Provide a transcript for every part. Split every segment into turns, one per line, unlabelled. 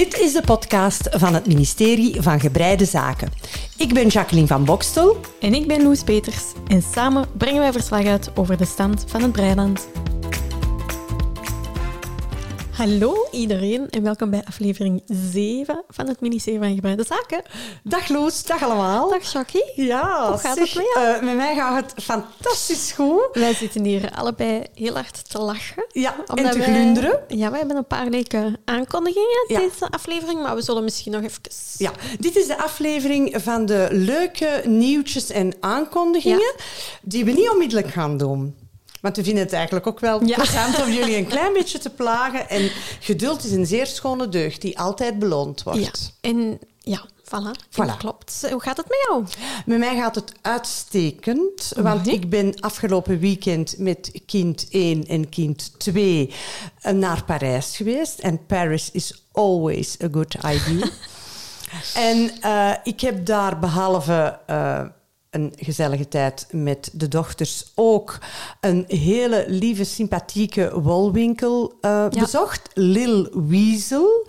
Dit is de podcast van het ministerie van Gebreide Zaken. Ik ben Jacqueline van Bokstel.
En ik ben Loes Peters. En samen brengen wij verslag uit over de stand van het Breiland. Hallo iedereen en welkom bij aflevering 7 van het ministerie van Gebreide Zaken.
Dag Loes, dag allemaal.
Dag Jackie.
Ja,
Hoe gaat
zeg,
het met jou?
eh, met mij gaat het fantastisch goed.
Wij zitten hier allebei heel hard te lachen.
Ja, en te
wij-
glunderen.
Ja, wij hebben een paar leuke aankondigingen
Ja.
deze aflevering, maar we zullen misschien nog even...
Ja, dit is de aflevering van de leuke nieuwtjes en aankondigingen die we niet onmiddellijk gaan doen. Want we vinden het eigenlijk ook wel
Ja.
plezant om jullie een klein beetje te plagen. En geduld is een zeer schone deugd die altijd beloond wordt.
Ja. En ja, voilà.
Voilà.
Klopt. Hoe gaat het met jou?
Met mij gaat het uitstekend, want
Mhm.
ik ben afgelopen weekend met kind 1 en kind 2 eh, naar Parijs geweest. En Paris is always a good idea. en eh, ik heb daar behalve eh, een gezellige tijd met de dochters ook een hele lieve, sympathieke wolwinkel eh, bezocht. Lil Weasel.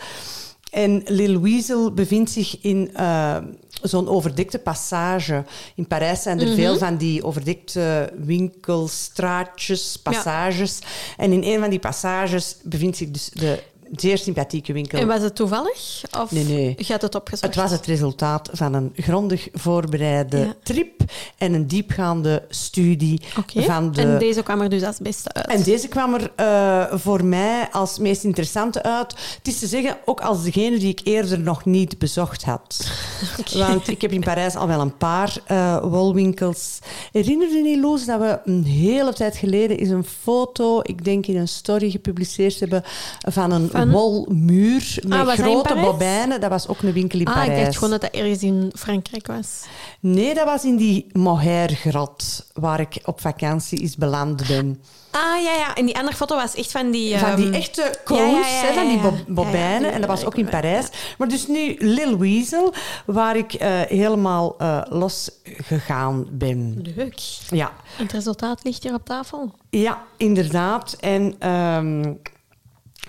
En Lil Weasel bevindt zich in eh, zo'n overdekte passage. In Parijs zijn er veel van die overdekte winkelstraatjes, passages. En in een van die passages bevindt zich dus de zeer sympathieke winkel.
En was het toevallig? Of
Nee, nee.
Je had het opgezocht?
Het was het resultaat van een grondig voorbereide
Ja.
trip en een diepgaande studie van de...
En deze kwam er dus als beste uit.
En deze kwam er eh, voor mij als meest interessante uit. Het is te zeggen, ook als degene die ik eerder nog niet bezocht had. Want ik heb in Parijs al wel een paar eh, wolwinkels. Herinner je niet, Loes, dat we een hele tijd geleden is een foto, ik denk in een story gepubliceerd hebben, van een
Van-
wolmuur met
Ah, in
grote bobijnen. Dat was ook een winkel in
ah, ik
Parijs.
dacht gewoon dat dat ergens in Frankrijk was.
Nee, dat was in die Mohair-grot, waar ik op vakantie is beland ben.
Ah, ja, ja. En die andere foto was echt van die...
Van die echte cones,
ja, ja, ja,
hè, van die bob- bobijnen. En dat was ook in. Parijs. Maar dus nu Lil Weasel, waar ik eh, helemaal eh, los gegaan ben.
Leuk.
Ja,
Het resultaat ligt hier op tafel.
ja inderdaad. En ehm,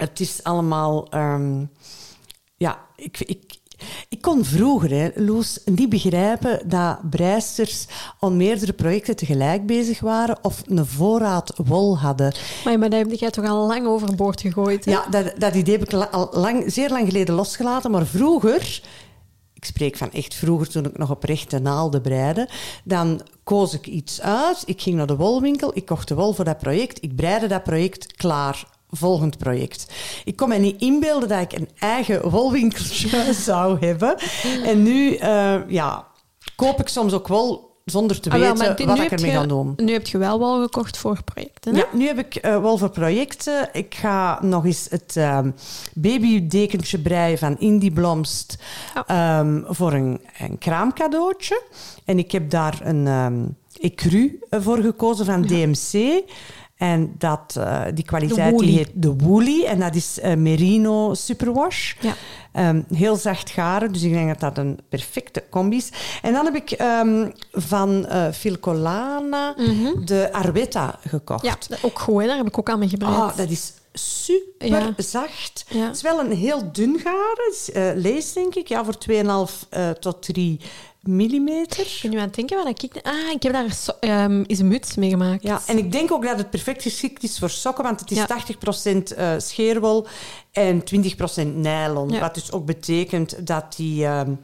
het is allemaal... ehm, ja, ik... ik ik kon vroeger, hè, Loes, niet begrijpen dat breisters aan meerdere projecten tegelijk bezig waren of een voorraad wol hadden.
Maar, maar dat heb jij toch al lang overboord gegooid, hè?
Ja, dat, dat idee heb ik al lang, zeer lang geleden losgelaten. Maar vroeger, ik spreek van echt vroeger toen ik nog op rechte naalden breide, dan koos ik iets uit. Ik ging naar de wolwinkel, ik kocht de wol voor dat project, ik breide dat project klaar. Volgend project. Ik kon me niet inbeelden dat ik een eigen wolwinkeltje zou hebben. En nu, eh, ja, koop ik soms ook wel zonder te
Ah,
weten wat ik ermee ga doen.
Nu heb je wel wel gekocht voor projecten, hè?
Ja, nu heb ik eh, wel voor projecten. Ik ga nog eens het ehm babydekentje breien van Indie Blomst
Oh.
ehm, voor een, een kraamcadeautje. En ik heb daar een ehm ecru voor gekozen van DMC. En dat, eh, die kwaliteit die heet de Woolly. En dat is eh, Merino Superwash.
Ja.
Ehm, heel zacht garen, dus ik denk dat dat een perfecte combi is. En dan heb ik ehm, van eh Filcolana de Arwetta gekocht.
Ja, ook goed, hè? Daar heb ik ook aan mee gebreid.
Ah, dat is super
Ja.
zacht.
Ja.
Het is wel een heel dun garen. Lees, denk ik, ja, voor 2,5 eh, tot 3 millimeter.
Ik ben nu aan het denken wat ik... Ah, ik heb daar so- ehm, eens een muts mee gemaakt.
Ja, en ik denk ook dat het perfect geschikt is voor sokken, want het is
Ja.
80% eh, scheerwol en 20% nylon.
Ja.
Wat dus ook betekent dat die ehm,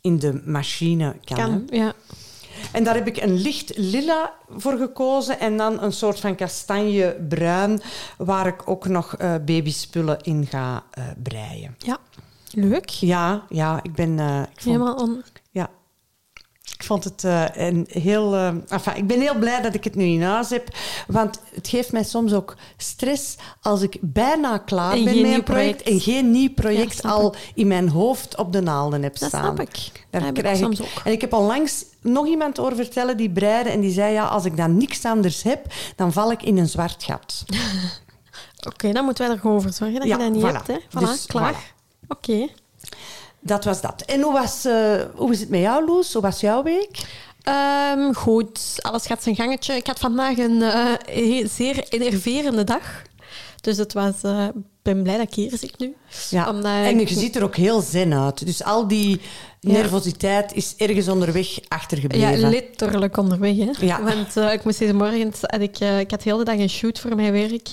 in de machine kan.
Kan, ja.
En daar heb ik een licht lila voor gekozen en dan een soort van kastanjebruin, waar ik ook nog eh, babyspullen in ga eh, breien.
Ja. Leuk.
Ja, ja, ik ben... ik vond,
Helemaal on...
Ik vond het eh, een heel... eh, enfin, ik ben heel blij dat ik het nu in huis heb, want het geeft mij soms ook stress als ik bijna klaar
En
ben met een project,
project.
en geen nieuw project al in mijn hoofd op de naalden heb
Dat
staan.
snap ik.
Daar
Dat heb ik
krijg
soms ook.
En ik heb onlangs nog iemand horen vertellen die breide en die zei, ja, als ik dan niks anders heb, dan val ik in een zwart gat.
Oké, dan moeten wij er gewoon voor zorgen dat
Ja,
je dat niet
voilà.
hebt, hè? Voilà,
Dus,
klaar.
voilà.
Oké.
Dat was dat. En hoe, was, eh, hoe is het met jou, Loes? Hoe was jouw week?
Ehm, goed, alles gaat zijn gangetje. Ik had vandaag een eh, zeer enerverende dag. Dus het was... eh, ik ben blij dat ik hier zit nu.
Ja.
Omdat
En je
ik-
ziet er ook heel zen uit. Dus al die
Ja.
nervositeit is ergens onderweg achtergebleven.
Ja, letterlijk onderweg. Hè?
Ja.
Want eh, ik moest deze morgen... Had ik, eh, ik had heel de dag een shoot voor mijn werk.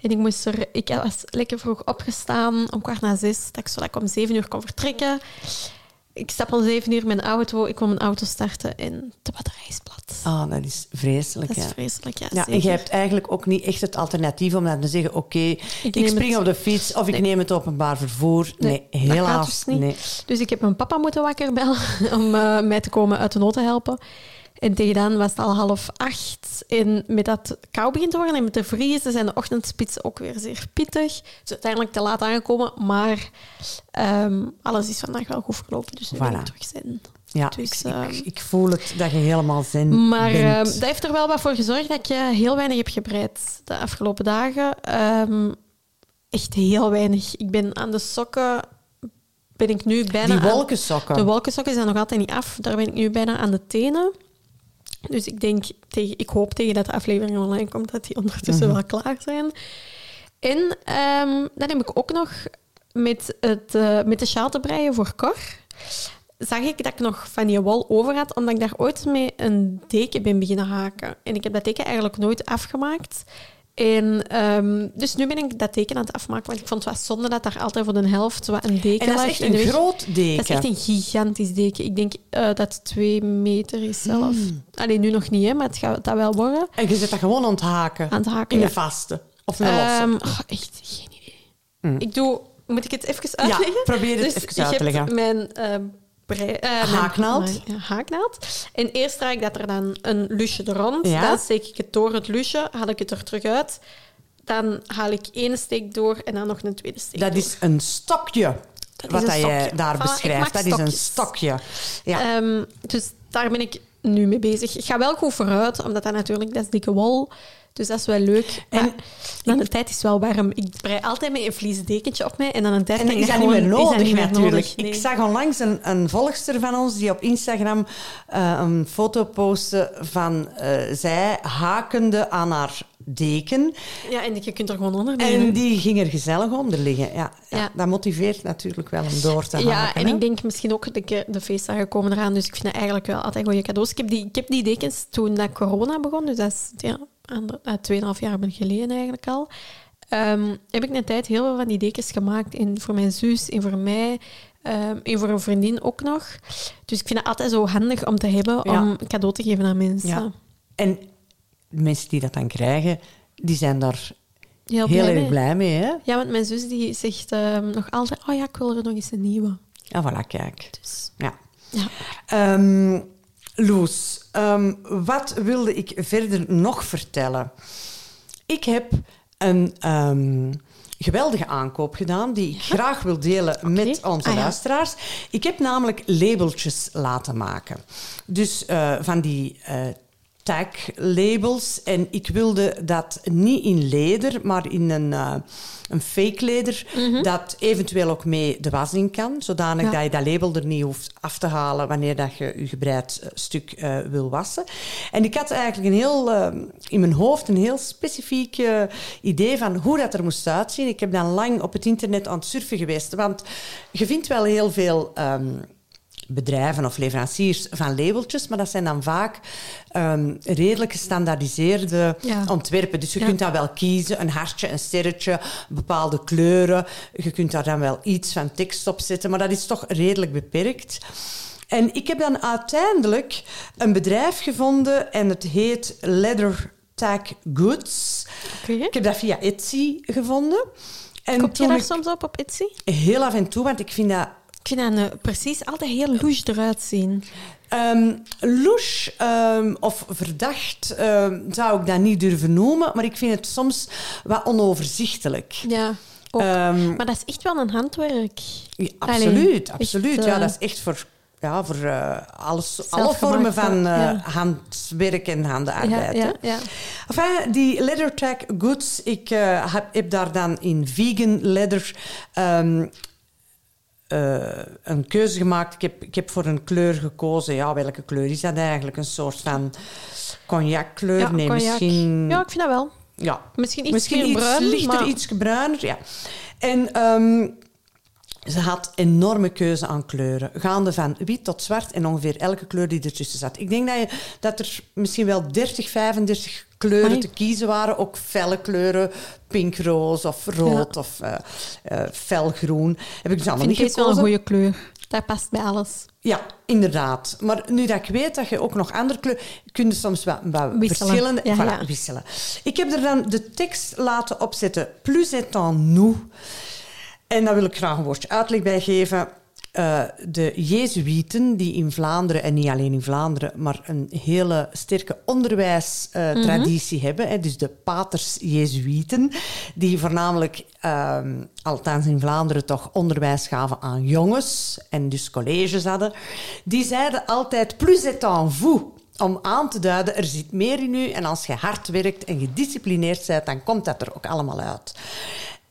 En ik, moest er, ik was lekker vroeg opgestaan, om kwart na zes. Dat ik zodat ik om zeven uur kon vertrekken. Ik stap om zeven uur in mijn auto. Ik kon mijn auto starten en de batterij is plat.
Ah, dat is vreselijk.
dat is vreselijk, ja.
Ja, en je hebt eigenlijk ook niet echt het alternatief om dan te zeggen: oké, ik, spring
het-
op de fiets of ik
Nee.
neem het openbaar vervoer. Nee, helaas.
dus niet.
Nee.
Dus ik heb mijn papa moeten wakker bellen om eh, mij te komen uit de nood te helpen. En tegen dan was het al half acht. En met dat kou begint te worden en met de vriezen zijn de ochtendspitsen ook weer zeer pittig. Dus uiteindelijk te laat aangekomen. Maar ehm, alles is vandaag wel goed verlopen. Dus ben
Voilà.
terug zijn.
Ja,
Dus,
ik,
ehm,
ik, ik voel het dat je helemaal zen
Maar
bent.
ehm, dat heeft er wel wat voor gezorgd dat eh, heel weinig heb gebreid de afgelopen dagen. Echt heel weinig. Ik ben aan de sokken... Ben ik nu bijna
die
aan-
wolkensokken.
De wolkensokken zijn nog altijd niet af. Daar ben ik nu bijna aan de tenen. Dus ik denk, tegen, ik hoop tegen dat de aflevering online komt, dat die ondertussen
Mhm.
wel klaar zijn. En ehm, dan heb ik ook nog met, het, eh, met de sjaal te breien voor Cor. Zag ik dat ik nog van die wol over had, omdat ik daar ooit mee een deken ben beginnen haken. En ik heb dat teken eigenlijk nooit afgemaakt. En, ehm, dus nu ben ik dat teken aan het afmaken, want ik vond het wel zonde dat daar altijd voor de helft wat een deken
en dat is echt
in
een groot deken.
Dat is echt een gigantisch deken. Ik denk eh, dat het twee meter is zelf.
Hmm.
Alleen nu nog niet, hè, maar het gaat dat wel worden.
En je zet dat gewoon onthaken.
Aan het haken,
In
ja.
de vaste. Of een losse.
Ehm, oh, echt geen idee. Ik doe... Moet ik het even
Hmm. ja,
uitleggen?
probeer het
Dus
even uit te leggen.
mijn... eh, eh,
Haaknaald.
mijn- ja, haaknaald. En eerst draai ik dat er dan een lusje er rond.
Ja.
Dan steek ik het door het lusje, haal ik het er terug uit. Dan haal ik één steek door en dan nog een tweede steek
Dat
door.
is een stokje. wat dat je
stokje.
daar
Voilà,
beschrijft. Dat is een stokje. Ja.
Ehm, dus daar ben ik nu mee bezig. Ik ga wel goed vooruit, omdat dat natuurlijk, dat is dikke wol. Dus dat is wel leuk.
En
En dan de tijd is wel warm. Ik brei altijd met een vlies dekentje op mij en dan een tijd
En is dat niet meer
dat
nodig,
niet meer
natuurlijk.
nodig, nee.
Ik zag onlangs een, een volgster van ons die op Instagram eh, een foto postte van eh, zij hakende aan haar deken.
Ja, en je kunt er gewoon onder
En
nemen.
die ging er gezellig onder liggen. Ja, ja,
Ja.
Dat motiveert natuurlijk wel om door te
Ja,
haken.
en
hè?
ik denk misschien ook, de, de feestdagen komen eraan, dus ik vind dat eigenlijk wel altijd goede cadeaus. Ik heb die, ik heb die dekens toen dat corona begon, dus dat is ja, eh, 2,5 jaar geleden eigenlijk al. ehm, heb ik een tijd heel veel van die dekens gemaakt. En voor mijn zus en voor mij. ehm, en voor een vriendin ook nog. Dus ik vind het altijd zo handig om te hebben
Ja.
om cadeau te geven aan mensen.
Ja. En mensen die dat dan krijgen, die zijn daar
Heel,
heel,
blij
erg blij mee. Hè?
Ja, want mijn zus die zegt ehm, nog altijd... Oh ja, ik wil er nog eens een nieuwe.
Ja, voilà, kijk.
Dus
Ja.
ja.
Loes, ehm, wat wilde ik verder nog vertellen? Ik heb een ehm, geweldige aankoop gedaan die ik graag wil delen met onze
Ah, ja.
luisteraars. Ik heb namelijk labeltjes laten maken. Dus eh, van die eh tag-labels. En ik wilde dat niet in leder, maar in een, eh, een fake leder, dat eventueel ook mee de was in kan, zodanig
Ja.
dat je dat label er niet hoeft af te halen wanneer dat je je gebreid eh, stuk eh, wil wassen. En ik had eigenlijk een heel, in mijn hoofd een heel specifiek idee van hoe dat er moest uitzien. Ik heb dan lang op het internet aan het surfen geweest, want je vindt wel heel veel... ehm, bedrijven of leveranciers van labeltjes, maar dat zijn dan vaak ehm, redelijk gestandaardiseerde
Ja.
ontwerpen. Dus je
Ja.
kunt dan wel kiezen, een hartje, een sterretje, bepaalde kleuren. Je kunt daar dan wel iets van tekst op zetten, maar dat is toch redelijk beperkt. En ik heb dan uiteindelijk een bedrijf gevonden en het heet Leather Tag Goods. Ik heb dat via Etsy gevonden. En
Koop je daar soms op op Etsy?
heel af en toe, want ik vind dat
Ik vind dat eh, precies altijd heel louche eruit zien.
Ehm louche ehm, of verdacht ehm, zou ik dat niet durven noemen, maar ik vind het soms wat onoverzichtelijk.
Ja, ook. Maar dat is echt wel een handwerk.
ja,
Allee,
absoluut,
echt,
absoluut. ja,
eh,
dat is echt voor, ja, voor eh, alles, alle vormen van
ja.
handwerk en handenarbeid.
ja, ja.
Enfin, die leather tag goods, ik heb, heb daar dan in vegan leather eh, een keuze gemaakt. Ik heb, ik heb voor een kleur gekozen. Ja, welke kleur is dat eigenlijk? Een soort van cognac kleur?
Ja,
nee,
cognac.
misschien...
Ja, ik vind dat wel.
ja,
Misschien iets
misschien
meer
iets
bruin,
lichter,
maar-
iets bruiner. Ja. En ehm, ze had enorme keuze aan kleuren. Gaande van wit tot zwart en ongeveer elke kleur die ertussen zat. Ik denk dat, je, dat er misschien wel 30, 35 kleuren
Amai.
te kiezen waren. Ook felle kleuren, pink, roze of rood of eh, eh, felgroen. Heb ik dus allemaal niet
ik wel een
gekozen.
goede kleur. Dat past bij alles.
Ja, inderdaad. Maar nu dat ik weet dat je ook nog andere kleuren... kun je soms wat, wat
Wisselen.
verschillende...
Ja,
voilà,
ja.
wisselen. Ik heb er dan de tekst laten opzetten. Plus étant nous. En daar wil ik graag een woordje uitleg bij geven. Eh, de Jezuïeten, die in Vlaanderen, en niet alleen in Vlaanderen, maar een hele sterke onderwijstraditie hebben. Hè, dus de paters Jezuïeten, die voornamelijk, ehm, althans in Vlaanderen, toch onderwijs gaven aan jongens en dus colleges hadden. Die zeiden altijd plus étant vous. Om aan te duiden, er zit meer in u. En als je hard werkt en gedisciplineerd bent, dan komt dat er ook allemaal uit.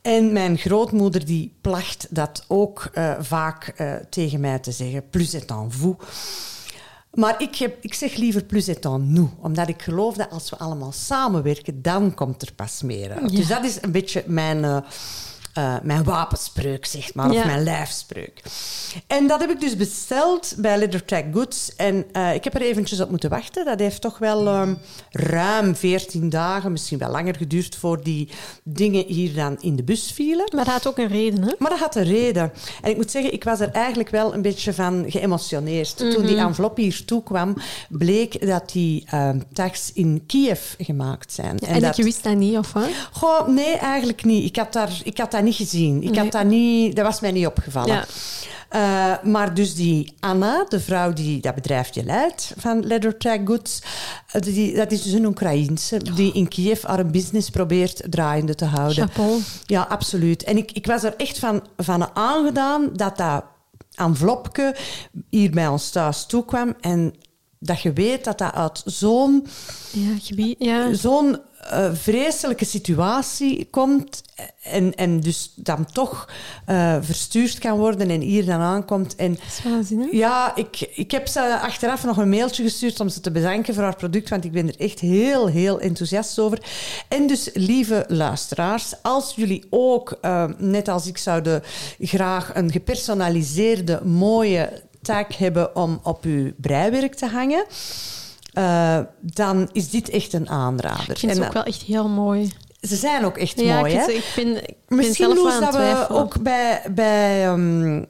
En mijn grootmoeder die placht dat ook eh, vaak eh, tegen mij te zeggen. Plus étant vous. Maar ik, heb, ik zeg liever plus étant nous. Omdat ik geloof dat als we allemaal samenwerken, dan komt er pas meer uit.
Ja.
Dus dat is een beetje mijn, eh, eh, mijn wapenspreuk, zeg maar. Of mijn lijfspreuk. En dat heb ik dus besteld bij Leather Track Goods. En eh, ik heb er eventjes op moeten wachten. Dat heeft toch wel ehm, ruim 14 dagen, misschien wel langer geduurd... voor die dingen hier dan in de bus vielen.
Maar dat had ook een reden, hè?
Maar dat had een reden. En ik moet zeggen, ik was er eigenlijk wel een beetje van geëmotioneerd. Toen
Mhm.
die envelop hier toekwam, bleek dat die ehm, tags in Kiev gemaakt zijn.
En,
dat,
ik wist dat niet, of wat?
Goh, nee, eigenlijk niet. Ik had, daar, ik had dat niet gezien. Ik
Nee.
had dat niet... Dat was mij niet opgevallen.
Ja.
Eh, maar dus die Anna, de vrouw die dat bedrijfje leidt van Leather Track Goods, eh, die, dat is dus een Oekraïense die in Kiev haar business probeert draaiende te houden.
Chapeau.
Ja, absoluut. En ik, ik was er echt van, van aangedaan dat dat envelopje hier bij ons thuis toekwam. En dat je weet dat dat uit zo'n
Ja, gebied. Ja.
zo'n vreselijke situatie komt en, en dus dan toch eh, verstuurd kan worden en hier dan aankomt. En
Dat is waanzinnig.
ja, ik, ik heb ze achteraf nog een mailtje gestuurd om ze te bedanken voor haar product, want ik ben er echt heel, heel enthousiast over. En dus, lieve luisteraars, als jullie ook, eh, net als ik, zouden graag een gepersonaliseerde, mooie tag hebben om op uw breiwerk te hangen, eh, dan is dit echt een aanrader.
Ik vind
En
ze ook
dat-
wel echt heel mooi.
ze zijn ook echt
ja,
mooi,
ik,
hè?
ik ben, ik
Misschien,
zelf
dat we ook bij, bij ehm,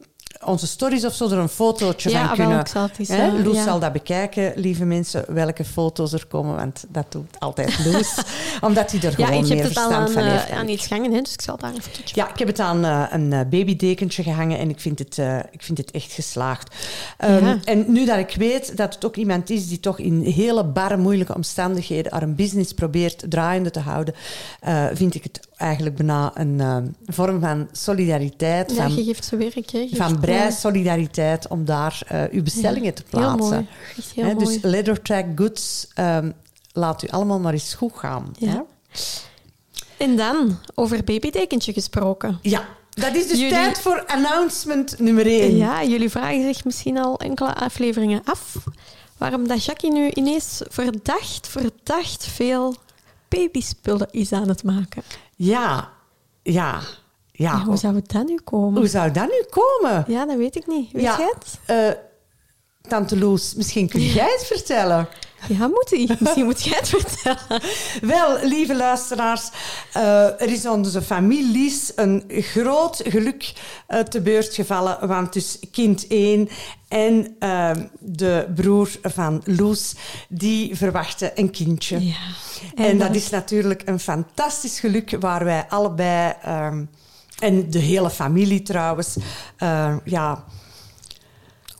onze stories of zo er een fotootje
Ja,
van kunnen...
ik zal het eens,
Hè? Loes
ja.
zal dat bekijken, lieve mensen, welke foto's er komen, want dat doet altijd Loes. omdat hij er
Ja,
gewoon
heb
meer
het al
verstand
aan,
van
eh,
heeft.
aan iets gangen, hè, dus ik zal daar een fotootje
Ja, ik heb het aan eh, een eh, babydekentje gehangen en ik vind het, ik vind het echt geslaagd. Ehm,
Ja.
En nu dat ik weet dat het ook iemand is die toch in hele barre, moeilijke omstandigheden haar een business probeert draaiende te houden, vind ik het eigenlijk bijna een eh, vorm van solidariteit,
Ja,
van,
je geeft ze werk, hè. Je
van
geeft,
breisolidariteit om daar eh, uw bestellingen te
Heel
plaatsen.
mooi. Echt heel
Hè,
mooi.
dus Leather Track Goods, ehm, laat u allemaal maar eens goed gaan.
Ja.
hè?
En dan, over babydekentje gesproken.
ja, dat is dus
Jullie-
tijd voor announcement nummer 1.
Ja, jullie vragen zich misschien al enkele afleveringen af waarom dat Jackie nu ineens verdacht, verdacht veel babyspullen is aan het maken.
Ja, ja, ja.
Ja, hoe zou het dan nu komen?
Hoe zou dat nu komen?
Ja, dat weet ik niet. Weet
Ja.
jij het?
Eh, Tante Loes, misschien kun jij het vertellen.
Ja, moet hij. Misschien moet jij het vertellen.
Wel, lieve luisteraars, eh, er is onze families een groot geluk eh, te beurt gevallen. Want dus kind 1 en eh, de broer van Loes, die verwachten een kindje.
Ja.
En dat is natuurlijk een fantastisch geluk waar wij allebei, ehm, en de hele familie trouwens, eh, ja,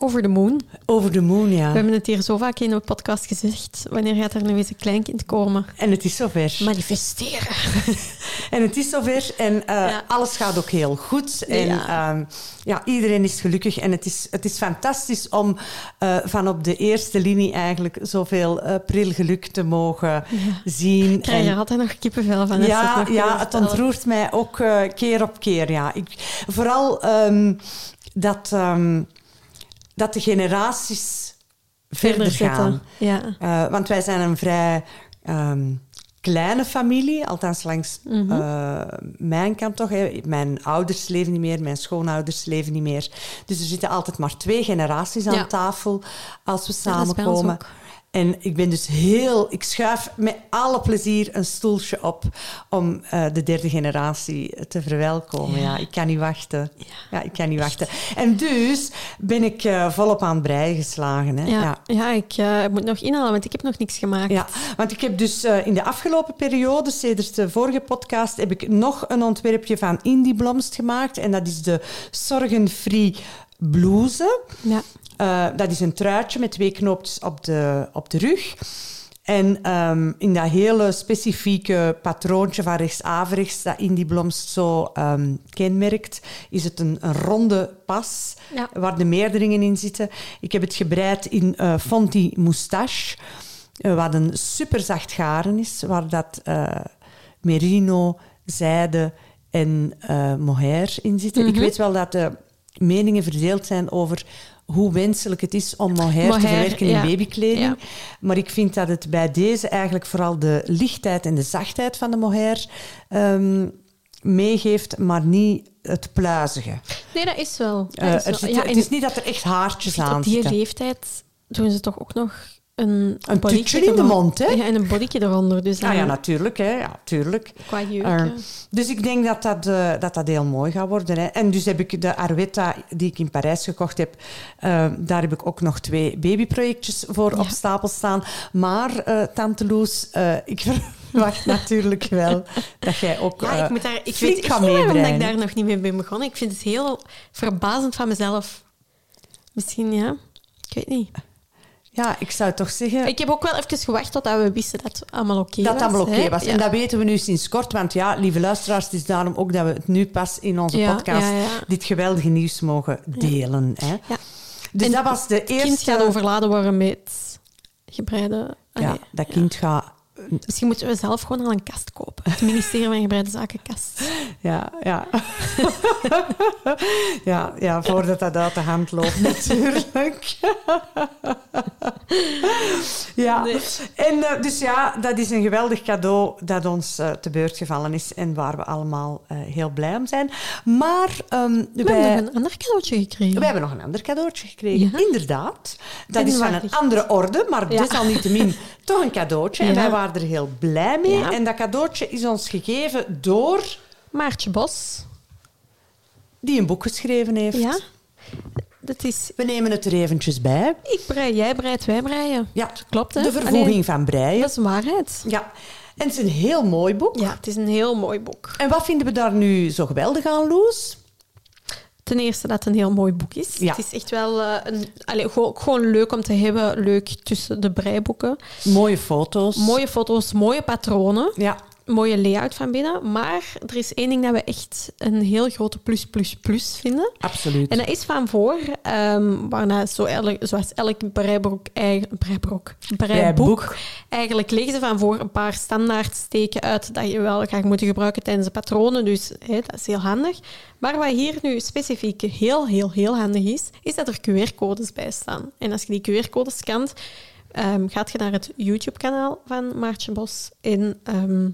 Over de moon.
over de moon, ja.
We hebben het hier zo vaak in de podcast gezegd. Wanneer gaat er nu eens een kleinkind komen?
En het is zover.
Manifesteren.
En het is zover en eh,
Ja.
alles gaat ook heel goed. En
Ja.
ja, ja iedereen is gelukkig. En het is, het is fantastisch om eh, van op de eerste linie eigenlijk zoveel eh pril geluk te mogen zien.
Ik krijg er
En-
altijd nog kippenvel van. je
ja, ja, het ontroert mij ook keer op keer. Ja. Ik, vooral ehm, dat, ehm, dat de generaties verder, gaan.
Ja.
Eh, want wij zijn een vrij ehm, kleine familie, althans langs eh, mijn kant toch. Hè. Mijn ouders leven niet meer, mijn schoonouders leven niet meer. Dus er zitten altijd maar twee generaties aan
Ja.
tafel als we samenkomen. En ik ben dus heel... Ik schuif met alle plezier een stoeltje op om eh, de derde generatie te verwelkomen. Ja. ik kan niet wachten. Ja. ik kan niet wachten. En dus ben ik eh, volop aan het breien geslagen. Hè.
Ja,
ja.
ik eh, moet nog inhalen, want ik heb nog niks gemaakt.
Ja, want ik heb dus in de afgelopen periode, sinds de vorige podcast, heb ik nog een ontwerpje van Indie Blomst gemaakt. En dat is de Zorgenfree Blouse.
Ja.
Eh, dat is een truitje met twee knoopjes op de, op de rug. En ehm, in dat hele specifieke patroontje van rechts-averechts, dat Indie Blomst zo ehm, kenmerkt, is het een, een ronde pas
Ja.
waar de meerderingen in zitten. Ik heb het gebreid in eh Fonti Moustache, eh, wat een superzacht garen is, waar dat merino, zijde en mohair in zitten. Ik weet wel dat de meningen verdeeld zijn over hoe wenselijk het is om mohair, te verwerken in babykleding.
Ja.
Maar ik vind dat het bij deze eigenlijk vooral de lichtheid en de zachtheid van de mohair ehm, meegeeft, maar niet het pluizige.
Nee, dat is wel. Dat
Eh, zit-
Ja,
het is niet dat er echt haartjes aan
op die
zitten.
leeftijd doen ze toch ook nog een,
Een in de mond, hè?
Ja, en een bodyke eronder. Dus
Ah ja, natuurlijk. Hè. Ja, tuurlijk.
qua jeuk.
Eh, dus ik denk dat dat, eh, dat dat heel mooi gaat worden. Hè. En dus heb ik de Arwetta die ik in Parijs gekocht heb, eh, daar heb ik ook nog twee babyprojectjes voor op stapel staan. Maar, Tante Loes, ik verwacht natuurlijk wel dat jij ook
Ja, ik, moet daar, ik
flink
weet
gaat
dat ik
meebreien.
daar nog niet mee ben begonnen. Ik vind het heel verbazend van mezelf. Misschien, ja. Ik weet niet.
Ja, ik zou toch zeggen...
Ik heb ook wel even gewacht totdat we wisten dat het allemaal oké was.
dat dat allemaal oké was.
Ja.
En dat weten we nu sinds kort. Want ja, lieve luisteraars, het is daarom ook dat we het nu pas in onze
Ja,
podcast
ja,
dit geweldige nieuws mogen delen. Hè?
Ja.
Dus
En
dat was de
Het kind
eerste...
gaat overladen worden met gebreide...
Ja, dat kind gaat...
Misschien moeten we zelf gewoon al een kast kopen. Het ministerie van Gebreide Zaken kast.
Ja, ja. ja, ja, voordat dat uit de hand loopt, natuurlijk. ja,
Nee.
en eh, dus ja, dat is een geweldig cadeau dat ons eh, te beurt gevallen is en waar we allemaal eh, heel blij om zijn. Maar ehm,
We
wij,
hebben nog een ander cadeautje gekregen.
wij hebben nog een ander cadeautje gekregen.
Ja.
Inderdaad. Dat
En
is van een andere orde, maar
Ja.
desalniettemin toch een cadeautje. En wij waren er heel blij mee. En dat cadeautje is ons gegeven door
Maartje Bos.
die een boek geschreven heeft.
Ja. Dat is...
We nemen het er eventjes bij.
Ik brei, jij breidt, wij breien.
Ja,
Klopt, hè?
de vervoeging
Allee,
van breien.
Dat is waarheid.
Ja, en het is een heel mooi boek.
Ja, het is een heel mooi boek.
En wat vinden we daar nu zo geweldig aan, Loes?
Ten eerste dat het een heel mooi boek is.
Ja.
Het is echt wel eh, een, allee, gewoon, gewoon leuk om te hebben. Leuk tussen de breiboeken.
Mooie foto's.
Mooie foto's, mooie patronen.
Ja,
Mooie layout van binnen. Maar er is één ding dat we echt een heel grote plus, plus, plus vinden.
absoluut.
En dat is van voor, waarna zo elk, zoals elk breiboek, breiboek, breiboek, eigenlijk leggen ze van voor een paar standaard steken uit dat je wel gaat moeten gebruiken tijdens de patronen. Dus dat is heel handig. Maar wat hier nu specifiek heel, heel, heel handig is, is dat er QR-codes bij staan. En als je die QR-codes scant, ehm, gaat je naar het YouTube-kanaal van Maartje Bos en ehm,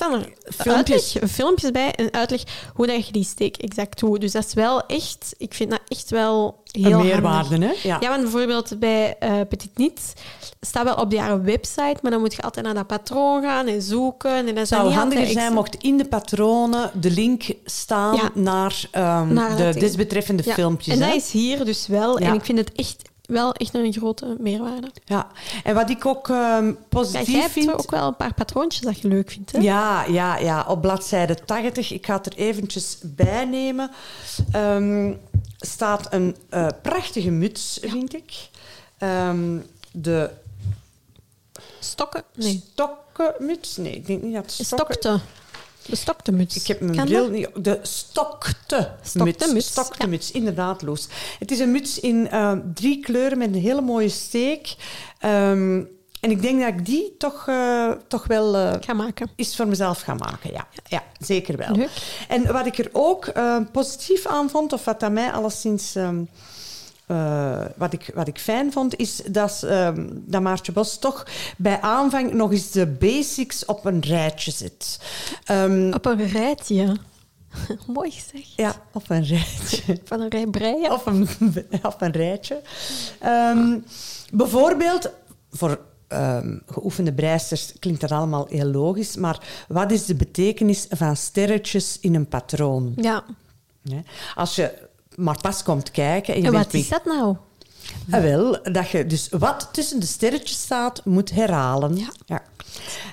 staan er
Filmpjes.
uitleg- filmpjes bij en uitleg hoe dat je die steek exact doet. Dus dat is wel echt, ik vind dat echt wel heel
een meerwaarde,
handig.
hè? Ja.
Ja, want bijvoorbeeld bij eh Petit Niet staat wel op die website, maar dan moet je altijd naar dat patroon gaan en zoeken. En dat
Het zou
niet
handiger zijn
extra-
mocht in de patronen de link staan
Ja.
naar, ehm,
Naar
de desbetreffende
Ja,
filmpjes.
En
hè?
dat is hier dus wel. En ik vind het echt wel echt een grote meerwaarde.
Ja, en wat ik ook ehm,
Ja,
positief
jij hebt
vind...
ook wel een paar patroontjes dat je leuk vindt, hè?
Ja, ja, ja, op bladzijde 80, ik ga het er eventjes bij nemen, ehm, staat een eh, prachtige muts, vind ik. Ehm, de
Stokken? Nee.
stokkenmuts? Nee, ik denk niet dat het stokken...
Stokte. De stokte muts.
Ik heb mijn
Kan
bril niet... De stokte,
Stokte muts,
Stokte
ja.
muts, inderdaad, Loes. Het is een muts in eh, drie kleuren met een hele mooie steek. Ehm, en ik denk dat ik die toch, eh, toch wel... eh,
Ga maken.
is voor mezelf gaan maken, ja. Ja, zeker wel.
Leuk.
En wat ik er ook eh, positief aan vond, of wat aan mij alleszins ehm, eh, wat, ik, wat ik fijn vond, is dat, ehm, dat Maartje Bos toch bij aanvang nog eens de basics op een rijtje zet. Ehm,
Op een rijtje. Mooi gezegd.
ja, op een rijtje.
Van een rij breien.
Op een, op een rijtje. Ehm, bijvoorbeeld, voor geoefende breisters klinkt dat allemaal heel logisch, maar wat is de betekenis van sterretjes in een patroon?
Ja.
Als je maar pas komt kijken en je
En
bent
wat is dat nou?
Ah, wel, dat je dus wat tussen de sterretjes staat, moet herhalen.
Ja.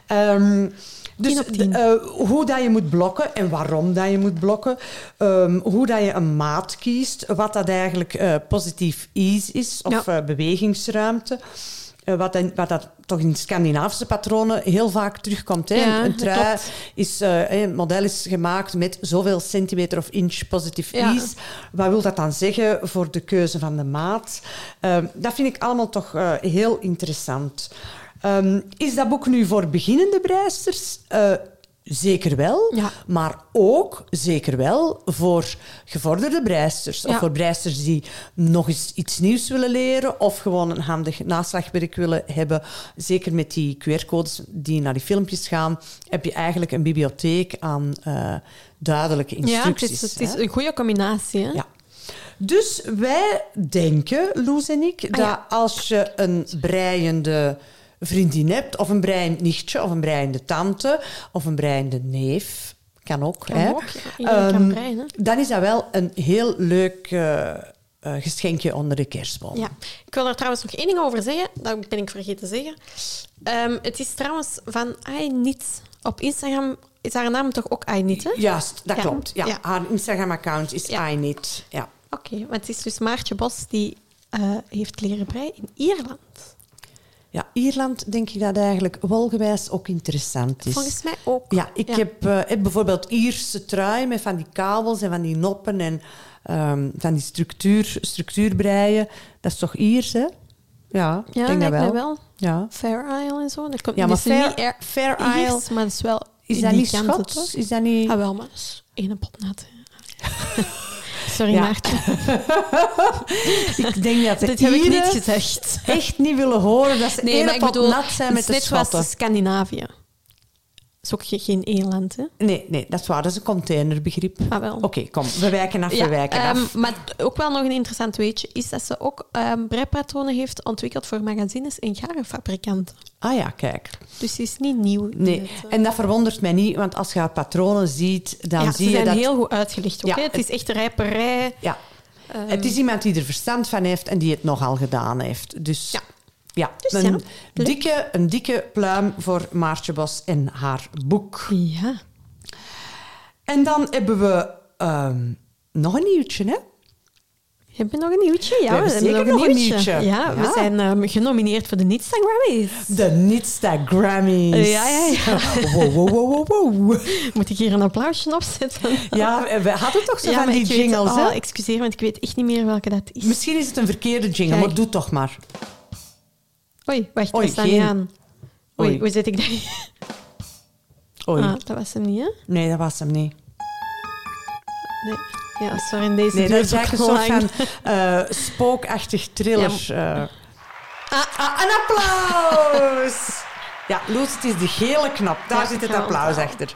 Ehm, dus
Tien tien.
eh, hoe dat je moet blokken en waarom dat je moet blokken. ehm, hoe dat je een maat kiest. Wat dat eigenlijk eh, positief ease is of
Ja.
eh, bewegingsruimte. Eh, wat, dan- wat dat toch in Scandinavische patronen heel vaak terugkomt. Hè.
Ja,
een trui
klopt.
is, eh, een model is gemaakt met zoveel centimeter of inch positive
Ja.
ease. Wat wil dat dan zeggen voor de keuze van de maat? Ehm, dat vind ik allemaal toch eh, heel interessant. Ehm, is dat boek nu voor beginnende breisters? Zeker wel.
Ja.
Maar ook zeker wel voor gevorderde breisters. Of voor breisters die nog eens iets nieuws willen leren. Of gewoon een handig naslagwerk willen hebben. Zeker met die QR-codes die naar die filmpjes gaan. Heb je eigenlijk een bibliotheek aan eh, duidelijke
Ja, het
instructies.
is, het is een goede combinatie. Hè?
Ja. Dus wij denken, Loes en ik, dat
ja.
als je een breiende vriendin hebt, of een breiend nichtje, of een breiende tante, of een breiende neef, kan ook,
Kan
hè,
ook, kan
Ehm,
breien, hè.
dan is dat wel een heel leuk eh, eh, geschenkje onder de kerstboom.
Ja, ik wil daar trouwens nog één ding over zeggen. Dat ben ik vergeten te zeggen. Ehm, het is trouwens van iNit. Op Instagram is haar naam toch ook iNit, hè?
Juist, dat
Ja.
klopt. Ja.
Ja.
Haar Instagram-account is
Ja.
Ja.
Oké, want het is dus Maartje Bos die eh, heeft leren breien in Ierland.
Ja, Ierland denk ik dat eigenlijk wolgewijs ook interessant is.
Volgens mij ook.
Ja, ik Heb, eh, heb bijvoorbeeld Ierse trui met van die kabels en van die noppen en ehm, van die structuur, structuurbreien. Dat is toch Iers, hè? Ja, ik
Ja,
denk dat wel. Ja.
Fair Isle en zo. Dat komt
Ja, maar
dus niet
Fair, Fair
Iers,
Isle,
maar dat is wel
is dat niet Schots? Is dat niet...
Ah, wel, maar dat is één pot nat. Sorry,
Ja.
Maartje.
Ik denk dat
Dit heb ik niet gezegd.
echt niet willen horen dat ze
Nee, maar ik bedoel,
nat zijn
het
met
is
de
net zoals. Scandinavië. Is ook ge- geen Ierland, hè?
Nee, nee, dat is waar. Dat is een containerbegrip.
Ah, wel.
Oké, kom. We wijken af, we wijken
ehm,
af.
Maar ook wel nog een interessant weetje is dat ze ook ehm breipatronen heeft ontwikkeld voor magazines en garenfabrikanten.
Ah ja, kijk.
Dus ze is niet nieuw.
Nee,
het, eh,
en dat verwondert mij niet, want als je haar patronen ziet, dan
ja,
zie
ze
je
zijn
dat...
heel goed uitgelegd ook.
Ja.
Het is echt rijperij.
Ja,
Ehm,
Het is iemand die er verstand van heeft en die het nogal gedaan heeft. Dus
Ja.
Ja,
Dus
een,
ja,
dikke, een dikke pluim voor Maartje Bos en haar boek.
Ja.
En dan hebben we ehm, nog een nieuwtje, hè?
Hebben we nog een nieuwtje? Ja,
We hebben nog een nieuwtje.
Ja,
Ja.
we zijn ehm, genomineerd voor de Instagrammys.
De Nitsta Grammys.
Ja, ja, ja.
Wow, wow, wow, wow.
Moet ik hier een applausje opzetten?
Ja, we hadden toch zo
Ja,
van die
ik weet-
jingles, hè?
oh, excuseer, want ik weet echt niet meer welke dat is.
Misschien is het een verkeerde jingle,
Kijk.
maar doe toch maar.
Oei, wacht,
Oei, geen-
niet aan. Oei,
Oei.
hoe zet ik dat?
Oei.
Ah, dat was hem niet, hè?
Nee, dat was hem niet.
Nee. Ja, sorry, deze
Nee, dat is een soort van eh, spookachtig thriller. eh. Ah, een applaus! Ja, Loes, het is de gele knop. Daar
Ja,
zit het applaus achter.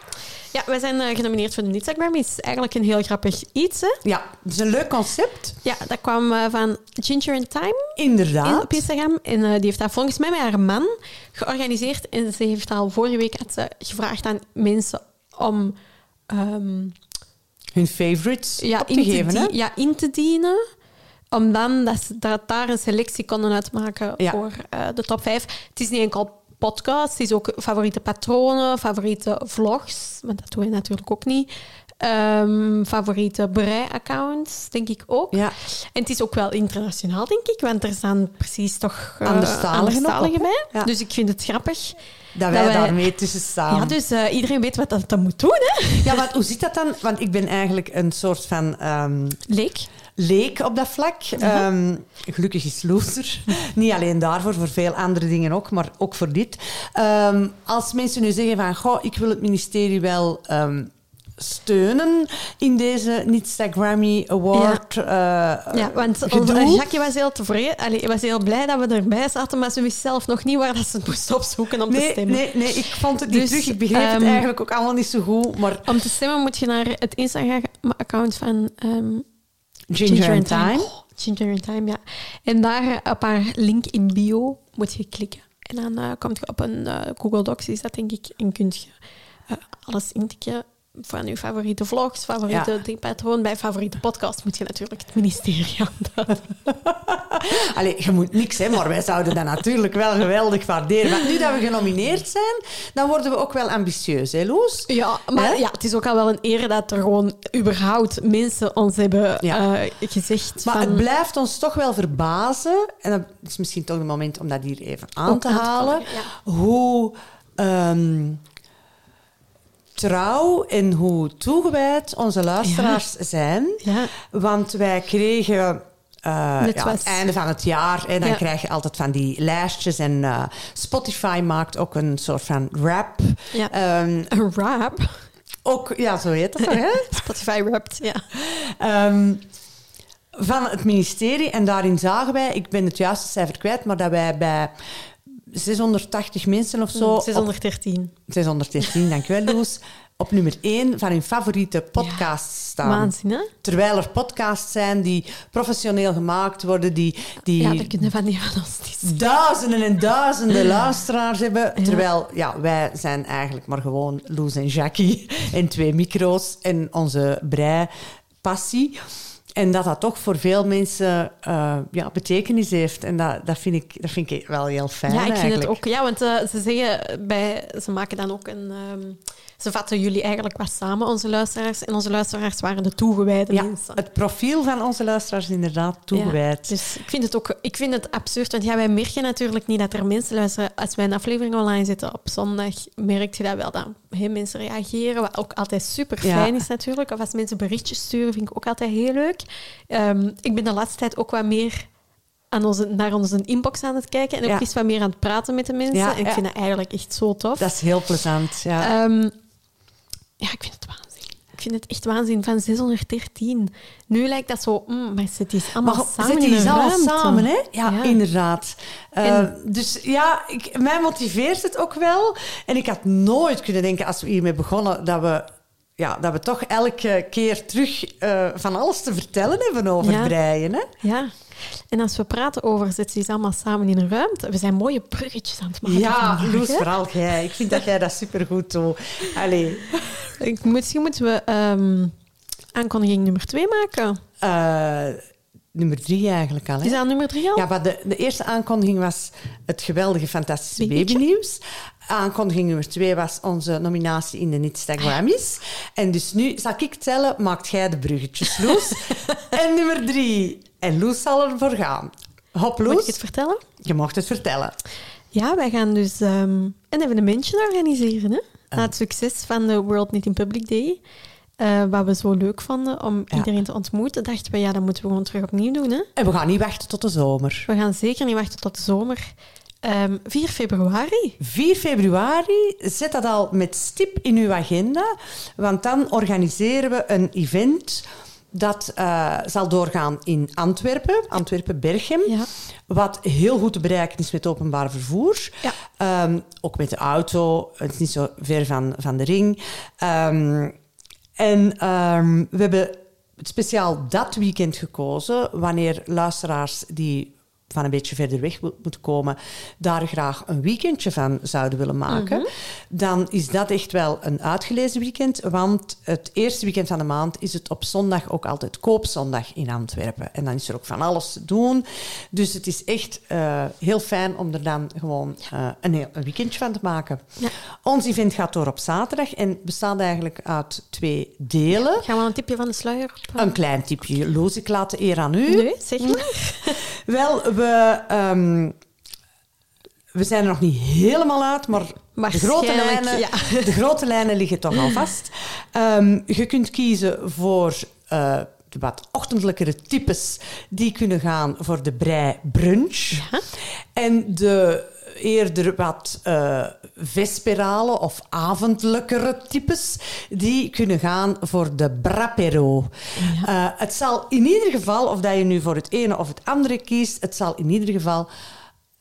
Ja, wij zijn eh, genomineerd voor de Instagrammys. Eigenlijk een heel grappig iets, hè?
Ja, het is een leuk concept.
Ja, dat kwam eh, van Ginger and Time in,
Inderdaad.
op Instagram. En eh, die heeft dat volgens mij met haar man georganiseerd. En ze heeft al vorige week had ze gevraagd aan mensen om ehm,
Hun favorites
ja,
op
in,
te
te
geven, hè?
die- ja, in te dienen. Om dan dat ze dat daar een selectie konden uitmaken
Ja.
voor de top 5. Het is niet enkel podcast, het is ook favoriete patronen, favoriete vlogs. Want dat doen we natuurlijk ook niet. Ehm, favoriete brei-accounts, denk ik ook.
Ja,
En het is ook wel internationaal, denk ik, want er staan precies toch uh,
Anderstaligen ook op, hè?
bij.
Ja.
Dus ik vind het grappig.
Dat wij
wij-
daarmee tussen staan.
Ja, dus eh, iedereen weet wat dat, dat moet doen, hè?
Ja, want hoe zit dat dan? Want ik ben eigenlijk een soort van ehm,
Leek.
leek op dat vlak. Ehm, gelukkig is Loeser. Niet alleen daarvoor, voor veel andere dingen ook, maar ook voor dit. Ehm, als mensen nu zeggen van, goh, ik wil het ministerie wel steunen in deze Niet-Grammy Award. Ja,
uh, ja want onze, Jackie was heel tevreden. Allee, was heel blij dat we erbij zaten, maar ze wist zelf nog niet waar dat ze het moest opzoeken om
nee,
te stemmen.
Nee, nee, ik vond het niet dus, terug. Ik begreep um, het eigenlijk ook allemaal niet zo goed. Maar...
Om te stemmen moet je naar het Instagram-account van um,
Ginger, Ginger and Time.
Oh, Ginger and Time, ja. En daar op haar link in bio moet je klikken. En dan uh, kom je op een uh, Google Docs, is dat denk ik, en kun je alles intikken van uw favoriete vlogs, favoriete ja. patroon. Bij favoriete podcast moet je natuurlijk het ministerie aan.
Allee, je moet niks, hè, maar wij zouden dat natuurlijk wel geweldig waarderen. Maar nu dat we genomineerd zijn, dan worden we ook wel ambitieus, hè, Loes?
Ja, maar ja, het is ook al wel een eer dat er gewoon überhaupt mensen ons hebben ja. uh, gezegd.
Maar het blijft ons toch wel verbazen, en dat is misschien toch het moment om dat hier even aan te halen, ja. hoe... Um, trouw en hoe toegewijd onze luisteraars ja. zijn.
Ja.
Want wij kregen uh, ja, het einde van het jaar. En dan ja. krijg je altijd van die lijstjes. En uh, Spotify maakt ook een soort van rap.
Ja. Um, een rap?
Ook, ja, zo heet toch, hè?
Spotify rapt, ja.
Um, van het ministerie. En daarin zagen wij, ik ben het juiste cijfer kwijt, maar dat wij bij 680 mensen of zo.
613.
Op, 613, dankjewel, Loes. op nummer 1 van hun favoriete podcasts staan.
Waanzin, hè?
Terwijl er podcasts zijn die professioneel gemaakt worden, die... die
ja, dat kunnen van die van ons
niet Duizenden en duizenden luisteraars hebben. Ja. Terwijl, ja, wij zijn eigenlijk maar gewoon Loes en Jackie en twee micro's en onze brei passie. En dat dat toch voor veel mensen uh, ja, betekenis heeft. En dat, dat, vind ik, dat vind ik wel heel fijn.
Ja, ik vind
eigenlijk.
het ook. Ja, want uh, ze zeggen bij. Ze maken dan ook een. Um, ze vatten jullie eigenlijk wat samen, onze luisteraars. En onze luisteraars waren de toegewijde
ja,
mensen.
Het profiel van onze luisteraars is inderdaad toegewijd.
Ja, dus ik vind het ook ik vind het absurd. Want ja, wij merken natuurlijk niet dat er mensen luisteren. Als wij een aflevering online zetten op zondag, merk je dat wel. Dat hey, mensen reageren, wat ook altijd super fijn ja. is natuurlijk. Of als mensen berichtjes sturen, vind ik ook altijd heel leuk. Um, ik ben de laatste tijd ook wat meer aan onze, naar onze inbox aan het kijken en ook ja. eens wat meer aan het praten met de mensen.
Ja,
en ik vind dat eigenlijk echt zo tof.
Dat is heel plezant, ja.
Um, ja, ik vind het waanzin. Ik vind het echt waanzin. Van 613. Nu lijkt dat zo... Mm, maar zit die allemaal
maar
samen
zit
in
die
een
allemaal
ruimte.
samen, hè? Ja,
Ja.
inderdaad. Uh,
En-
dus ja, ik, mij motiveert het ook wel. En ik had nooit kunnen denken, als we hiermee begonnen, dat we... Ja, dat we toch elke keer terug eh, van alles te vertellen hebben over
Ja.
breien. Hè?
Ja. En als we praten over zitten die allemaal samen in een ruimte, we zijn mooie bruggetjes aan het maken.
Ja,
vandaag,
Loes,
hè?
vooral jij. Ik vind dat jij dat supergoed doet. Allee.
Ik, misschien moeten we ehm, aankondiging nummer twee maken.
Eh, nummer drie eigenlijk al. Hè?
Is dat nummer drie al?
Ja, maar de, de eerste aankondiging was het geweldige, fantastische babynieuws. Aankondiging nummer twee was onze nominatie in de Nitstag Grammys. En dus nu, zal ik tellen, maakt jij de bruggetjes, Loes. en nummer drie. En Loes zal ervoor gaan. Hop,
Moet ik
Loes.
het vertellen?
Je mocht het vertellen.
Ja, wij gaan dus ehm, een evenementje organiseren. Hè? Na het succes van de World Knitting Public Day. eh, wat we zo leuk vonden om
Ja.
iedereen te ontmoeten, dachten we, ja, dat moeten we gewoon terug opnieuw doen. Hè?
En we gaan niet wachten tot de zomer.
We gaan zeker niet wachten tot de zomer. Ehm 4 februari.
4 februari, zet dat al met stip in uw agenda, want dan organiseren we een event dat eh, zal doorgaan in Antwerpen, Antwerpen-Berchem,
Ja.
wat heel goed te bereiken is met openbaar vervoer.
Ja.
Ehm, ook met de auto, het is niet zo ver van, van de ring. Ehm, en we hebben speciaal dat weekend gekozen, wanneer luisteraars die van een beetje verder weg mo- moeten komen, daar graag een weekendje van zouden willen maken, dan is dat echt wel een uitgelezen weekend. Want het eerste weekend van de maand is het op zondag ook altijd koopzondag in Antwerpen. En dan is er ook van alles te doen. Dus het is echt eh, heel fijn om er dan gewoon eh, een, heel, een weekendje van te maken.
Ja.
Ons event gaat door op zaterdag en bestaat eigenlijk uit twee delen.
Gaan we een tipje van de sluier op?
Een klein tipje, Loos, ik laat de eer aan u.
Nee, zeg maar.
Wel, we, ehm, we zijn er nog niet helemaal uit, maar de grote, lijnen,
ja.
de grote lijnen liggen toch al vast. Ehm, je kunt kiezen voor eh, de wat ochtendelijkere types die kunnen gaan voor de brei brunch.
Ja.
En de eerder wat uh, vesperale of avondelijkere types, die kunnen gaan voor de brapero. Uh, het zal in ieder geval, of dat je nu voor het ene of het andere kiest, het zal in ieder geval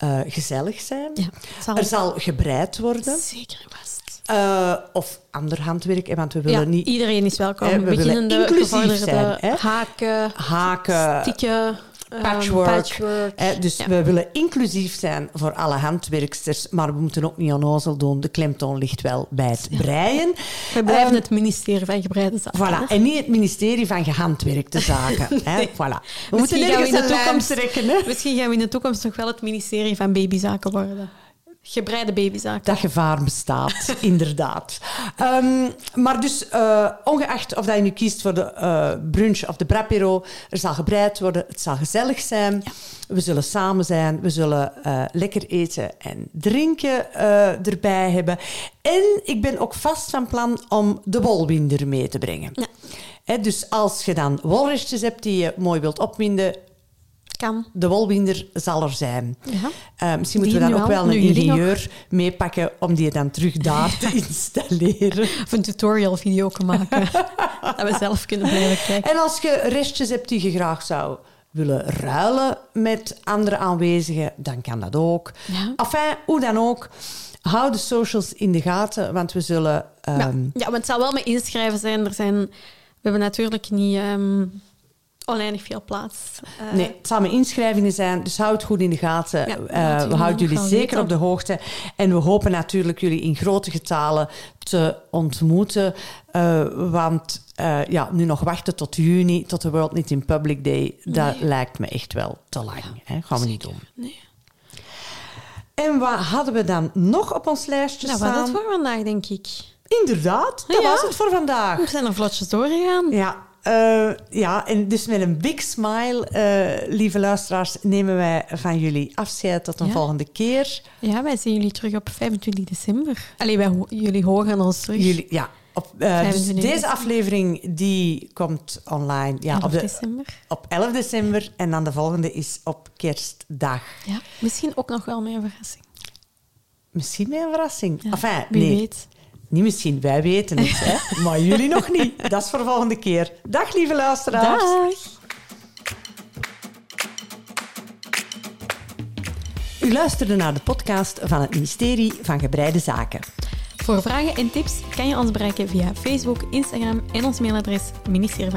uh, gezellig zijn.
Ja, zal...
Er zal gebreid worden.
Zeker vast.
Uh, of ander handwerk, want we willen
ja,
niet...
iedereen is welkom.
Hè, we willen inclusief zijn. Hè?
Haken,
haken,
stikken,
patchwork.
Um, patchwork.
Hè, dus
ja.
we willen inclusief zijn voor alle handwerksters, maar we moeten ook niet onnozel doen. De klemtoon ligt wel bij het breien.
We blijven
Um,
het ministerie van Gebreide Zaken.
Voilà, en niet het ministerie van Gehandwerkte Zaken. hè? Voilà. We
Misschien
moeten nergens
in de toekomst-
trekken. Hè?
Misschien gaan we in de toekomst nog wel het ministerie van babyzaken worden. Gebreide babyzaken.
Dat gevaar bestaat, inderdaad. Ehm, maar dus, eh, ongeacht of dat je nu kiest voor de eh, brunch of de brapero, er zal gebreid worden, het zal gezellig zijn. We zullen samen zijn, we zullen eh, lekker eten en drinken erbij hebben. En ik ben ook vast van plan om de wolwinder mee te brengen.
Ja.
Dus als je dan wolrestjes hebt die je mooi wilt opwinden,
Kan.
de wolwinder zal er zijn.
Ja.
Eh, misschien
Die
moeten we dan ook wel een ingenieur meepakken om die dan terug daar te installeren.
Of een tutorial video maken. dat we zelf kunnen blijven kijken.
En als je restjes hebt die je graag zou willen ruilen met andere aanwezigen, dan kan dat ook.
Ja.
Enfin, hoe dan ook, hou de socials in de gaten, want we zullen...
Ja.
ehm,
ja, maar het zal wel met inschrijven zijn. Er zijn we hebben natuurlijk niet ehm oneindig veel plaats. Eh,
Nee, het zal met inschrijvingen zijn, dus houd het goed in de gaten.
Ja,
Eh, we houden jullie zeker
weten.
op de hoogte. En we hopen natuurlijk jullie in grote getalen te ontmoeten. Eh, want ja, nu nog wachten tot juni, tot de World Niet in Public Day, dat lijkt me echt wel te lang. Hè? Gaan we niet doen.
Nee.
En wat hadden we dan nog op ons lijstje
Dat was
staan?
het voor vandaag, denk ik.
Inderdaad, dat
Ja.
was het voor vandaag.
We zijn er vlotjes doorgegaan.
Ja, eh, ja, en dus met een big smile, eh, lieve luisteraars, nemen wij van jullie afscheid tot een
Ja.
volgende keer.
Ja, wij zien jullie terug op 25 december. Allee, wij ho- jullie horen ons terug.
Jullie, ja, op, eh, dus
25
deze aflevering die komt online ja,
11
op, de,
december.
op 11 december en dan de volgende is op kerstdag.
Ja, misschien ook nog wel met een verrassing.
Misschien met een verrassing.
Ja,
enfin,
wie
nee,
weet.
Niet misschien, wij weten het, hè? maar jullie nog niet. Dat is voor de volgende keer. Dag lieve luisteraars.
Dag!
U luisterde naar de podcast van het ministerie van Gebreide Zaken.
Voor vragen en tips kan je ons bereiken via Facebook, Instagram en ons mailadres ministerie